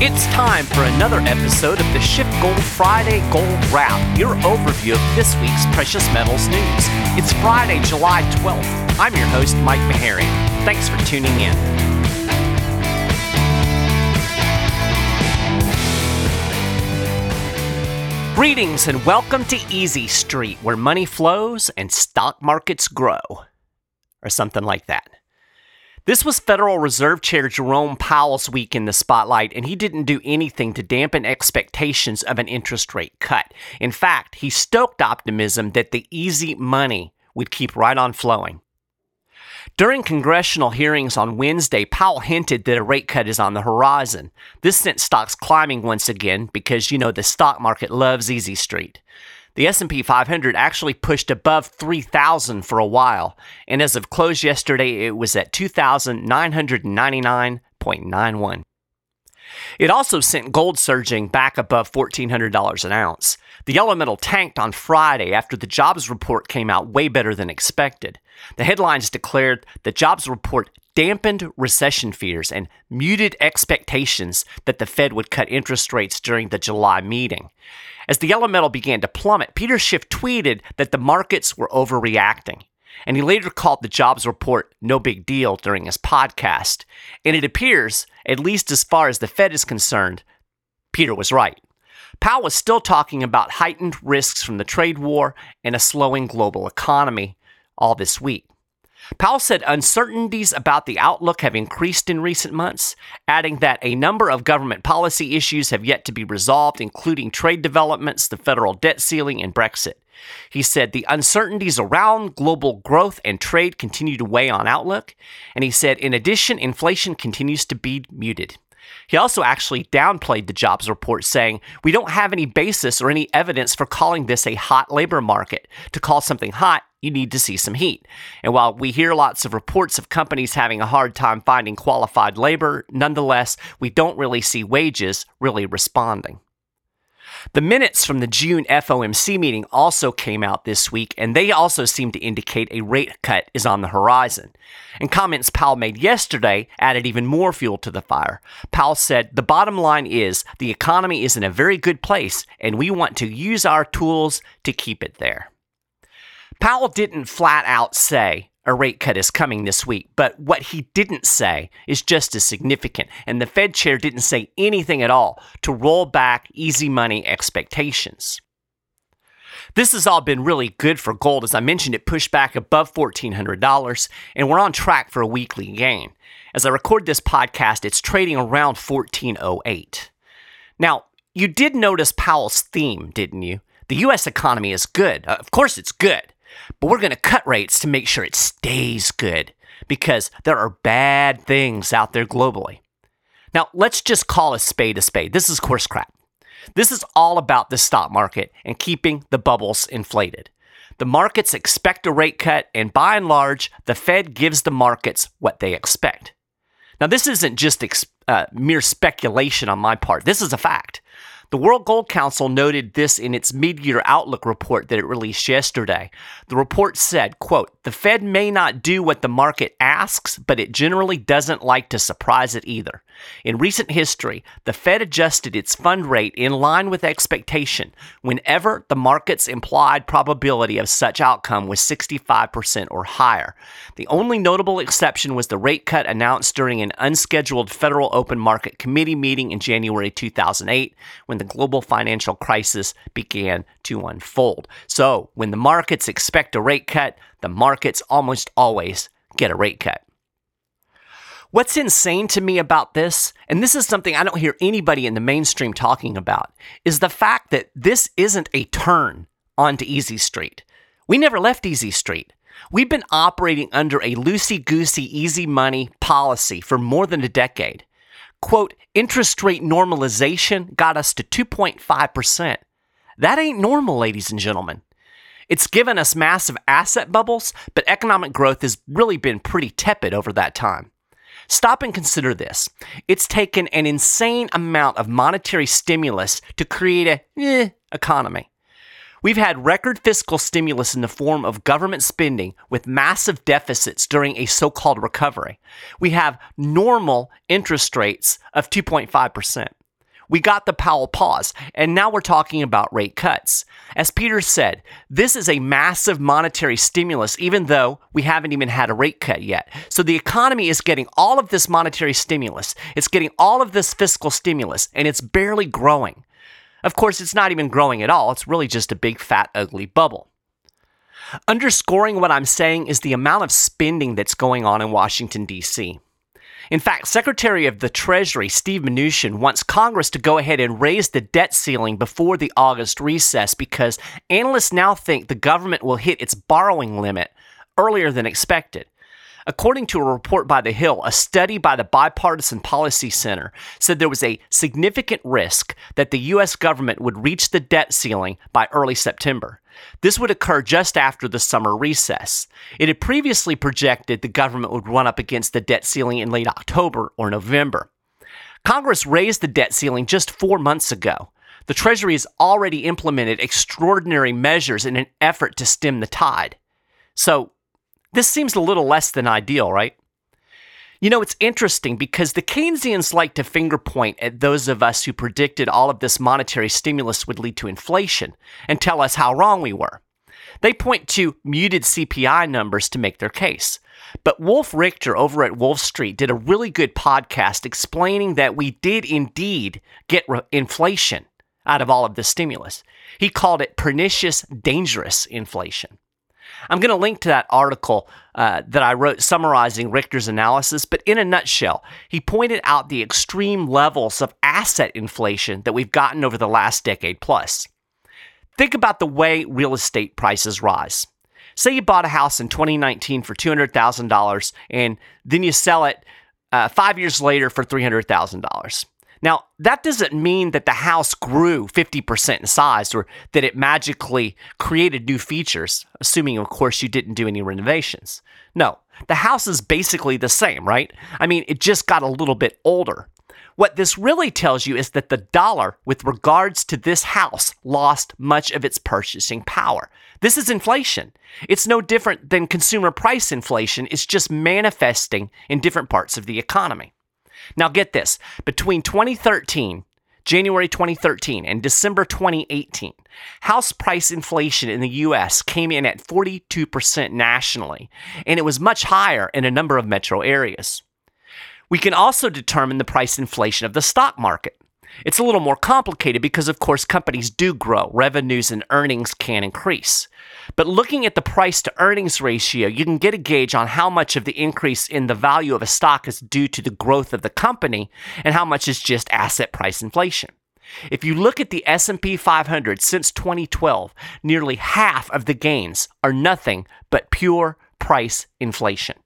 It's time for another episode of the Shift Gold Friday Gold Wrap, your overview of this week's precious metals news. It's Friday, July 12th. I'm your host, Mike Maharrey. Thanks for tuning in. Greetings and welcome to Easy Street, where money flows and stock markets grow. Or something like that. This was Federal Reserve Chair Jerome Powell's week in the spotlight, and he didn't do anything to dampen expectations of an interest rate cut. In fact, he stoked optimism that the easy money would keep right on flowing. During congressional hearings on Wednesday, Powell hinted that a rate cut is on the horizon. This sent stocks climbing once again because, you know, the stock market loves Easy Street. The S&P 500 actually pushed above 3000 for a while, and as of close yesterday it was at 2999.91. It also sent gold surging back above $1,400 an ounce. The yellow metal tanked on Friday after the jobs report came out way better than expected. The headlines declared the jobs report dampened recession fears and muted expectations that the Fed would cut interest rates during the July meeting. As the yellow metal began to plummet, Peter Schiff tweeted that the markets were overreacting. And he later called the jobs report no big deal during his podcast. And it appears, at least as far as the Fed is concerned, Peter was right. Powell was still talking about heightened risks from the trade war and a slowing global economy all this week. Powell said uncertainties about the outlook have increased in recent months, adding that a number of government policy issues have yet to be resolved, including trade developments, the federal debt ceiling, and Brexit. He said the uncertainties around global growth and trade continue to weigh on outlook, and he said in addition, inflation continues to be muted. He also actually downplayed the jobs report, saying, We don't have any basis or any evidence for calling this a hot labor market. To call something hot, you need to see some heat. And while we hear lots of reports of companies having a hard time finding qualified labor, nonetheless, we don't really see wages really responding. The minutes from the June FOMC meeting also came out this week, and they also seem to indicate a rate cut is on the horizon. And comments Powell made yesterday added even more fuel to the fire. Powell said, The bottom line is the economy is in a very good place, and we want to use our tools to keep it there. Powell didn't flat out say a rate cut is coming this week, but what he didn't say is just as significant, and the Fed chair didn't say anything at all to roll back easy money expectations. This has all been really good for gold. As I mentioned, it pushed back above $1,400, and we're on track for a weekly gain. As I record this podcast, it's trading around 1408. Now, you did notice Powell's theme, didn't you? The U.S. economy is good. Uh, of course, it's good. But we're going to cut rates to make sure it stays good because there are bad things out there globally. Now, let's just call a spade a spade. This is course crap. This is all about the stock market and keeping the bubbles inflated. The markets expect a rate cut, and by and large, the Fed gives the markets what they expect. Now, this isn't just ex- uh, mere speculation on my part, this is a fact. The World Gold Council noted this in its mid-year outlook report that it released yesterday. The report said, quote, "The Fed may not do what the market asks, but it generally doesn't like to surprise it either. In recent history, the Fed adjusted its fund rate in line with expectation whenever the market's implied probability of such outcome was 65% or higher. The only notable exception was the rate cut announced during an unscheduled Federal Open Market Committee meeting in January 2008 when the global financial crisis began to unfold. So, when the markets expect a rate cut, the markets almost always get a rate cut. What's insane to me about this, and this is something I don't hear anybody in the mainstream talking about, is the fact that this isn't a turn onto Easy Street. We never left Easy Street. We've been operating under a loosey goosey easy money policy for more than a decade quote, interest rate normalization got us to 2.5%. That ain't normal, ladies and gentlemen. It's given us massive asset bubbles, but economic growth has really been pretty tepid over that time. Stop and consider this. It's taken an insane amount of monetary stimulus to create a eh, economy. We've had record fiscal stimulus in the form of government spending with massive deficits during a so called recovery. We have normal interest rates of 2.5%. We got the Powell pause, and now we're talking about rate cuts. As Peter said, this is a massive monetary stimulus, even though we haven't even had a rate cut yet. So the economy is getting all of this monetary stimulus, it's getting all of this fiscal stimulus, and it's barely growing. Of course, it's not even growing at all, it's really just a big, fat, ugly bubble. Underscoring what I'm saying is the amount of spending that's going on in Washington, D.C. In fact, Secretary of the Treasury Steve Mnuchin wants Congress to go ahead and raise the debt ceiling before the August recess because analysts now think the government will hit its borrowing limit earlier than expected. According to a report by The Hill, a study by the Bipartisan Policy Center said there was a significant risk that the U.S. government would reach the debt ceiling by early September. This would occur just after the summer recess. It had previously projected the government would run up against the debt ceiling in late October or November. Congress raised the debt ceiling just four months ago. The Treasury has already implemented extraordinary measures in an effort to stem the tide. So, this seems a little less than ideal, right? You know, it's interesting because the Keynesians like to finger point at those of us who predicted all of this monetary stimulus would lead to inflation and tell us how wrong we were. They point to muted CPI numbers to make their case. But Wolf Richter over at Wolf Street did a really good podcast explaining that we did indeed get re- inflation out of all of this stimulus. He called it pernicious, dangerous inflation. I'm going to link to that article uh, that I wrote summarizing Richter's analysis, but in a nutshell, he pointed out the extreme levels of asset inflation that we've gotten over the last decade plus. Think about the way real estate prices rise. Say you bought a house in 2019 for $200,000 and then you sell it uh, five years later for $300,000. Now, that doesn't mean that the house grew 50% in size or that it magically created new features, assuming, of course, you didn't do any renovations. No, the house is basically the same, right? I mean, it just got a little bit older. What this really tells you is that the dollar, with regards to this house, lost much of its purchasing power. This is inflation. It's no different than consumer price inflation, it's just manifesting in different parts of the economy. Now, get this between 2013, January 2013, and December 2018, house price inflation in the US came in at 42% nationally, and it was much higher in a number of metro areas. We can also determine the price inflation of the stock market. It's a little more complicated because, of course, companies do grow, revenues and earnings can increase. But looking at the price to earnings ratio, you can get a gauge on how much of the increase in the value of a stock is due to the growth of the company and how much is just asset price inflation. If you look at the S&P 500 since 2012, nearly half of the gains are nothing but pure price inflation.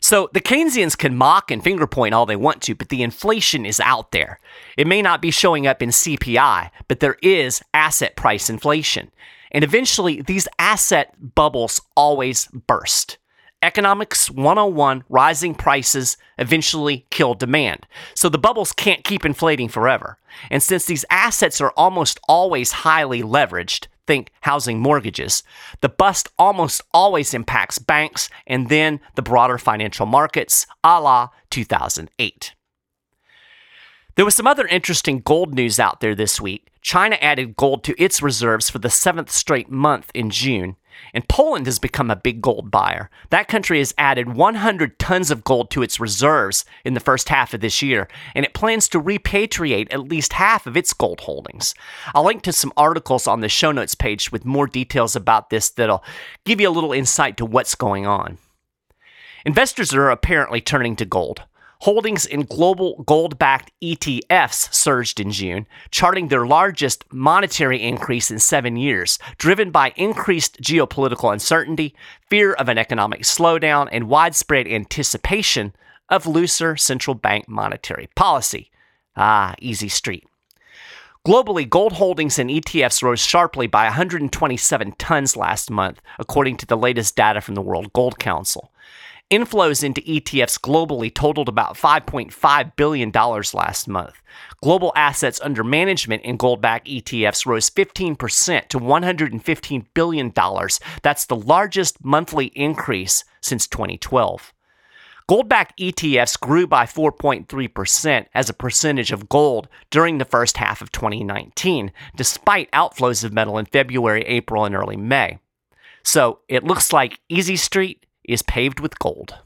So the Keynesians can mock and finger point all they want to, but the inflation is out there. It may not be showing up in CPI, but there is asset price inflation. And eventually, these asset bubbles always burst. Economics 101 rising prices eventually kill demand. So the bubbles can't keep inflating forever. And since these assets are almost always highly leveraged, think housing mortgages, the bust almost always impacts banks and then the broader financial markets, a la 2008. There was some other interesting gold news out there this week. China added gold to its reserves for the seventh straight month in June, and Poland has become a big gold buyer. That country has added 100 tons of gold to its reserves in the first half of this year, and it plans to repatriate at least half of its gold holdings. I'll link to some articles on the show notes page with more details about this that'll give you a little insight to what's going on. Investors are apparently turning to gold. Holdings in global gold backed ETFs surged in June, charting their largest monetary increase in seven years, driven by increased geopolitical uncertainty, fear of an economic slowdown, and widespread anticipation of looser central bank monetary policy. Ah, easy street. Globally, gold holdings in ETFs rose sharply by 127 tons last month, according to the latest data from the World Gold Council. Inflows into ETFs globally totaled about $5.5 billion last month. Global assets under management in gold backed ETFs rose 15% to $115 billion. That's the largest monthly increase since 2012. Gold backed ETFs grew by 4.3% as a percentage of gold during the first half of 2019, despite outflows of metal in February, April, and early May. So it looks like Easy Street is paved with gold.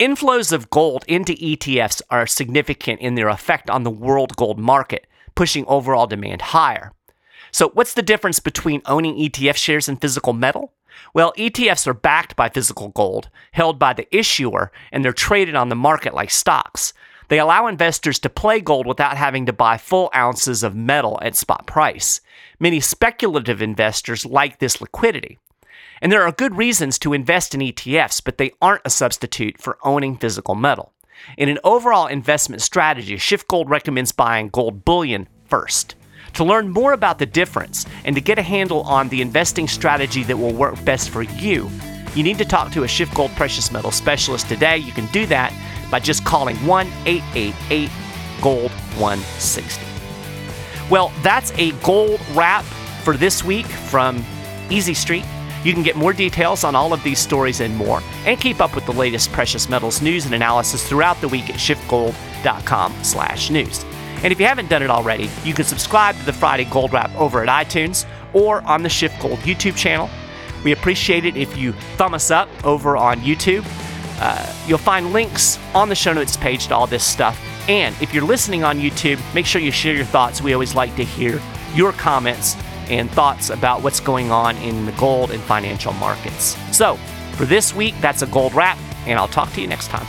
Inflows of gold into ETFs are significant in their effect on the world gold market, pushing overall demand higher. So, what's the difference between owning ETF shares and physical metal? Well, ETFs are backed by physical gold, held by the issuer, and they're traded on the market like stocks. They allow investors to play gold without having to buy full ounces of metal at spot price. Many speculative investors like this liquidity. And there are good reasons to invest in ETFs, but they aren't a substitute for owning physical metal. In an overall investment strategy, Schiff SchiffGold recommends buying gold bullion first. To learn more about the difference and to get a handle on the investing strategy that will work best for you, you need to talk to a Schiff SchiffGold precious metal specialist today. You can do that by just calling 1 888 Gold 160. Well, that's a gold wrap for this week from Easy Street. You can get more details on all of these stories and more, and keep up with the latest precious metals news and analysis throughout the week at schiffgold.com/news. And if you haven't done it already, you can subscribe to the Friday Gold Wrap over at iTunes or on the SchiffGold YouTube channel. We appreciate it if you thumb us up over on YouTube. Uh, you'll find links on the show notes page to all this stuff. And if you're listening on YouTube, make sure you share your thoughts. We always like to hear your comments and thoughts about what's going on in the gold and financial markets. So, for this week, that's a gold wrap, and I'll talk to you next time.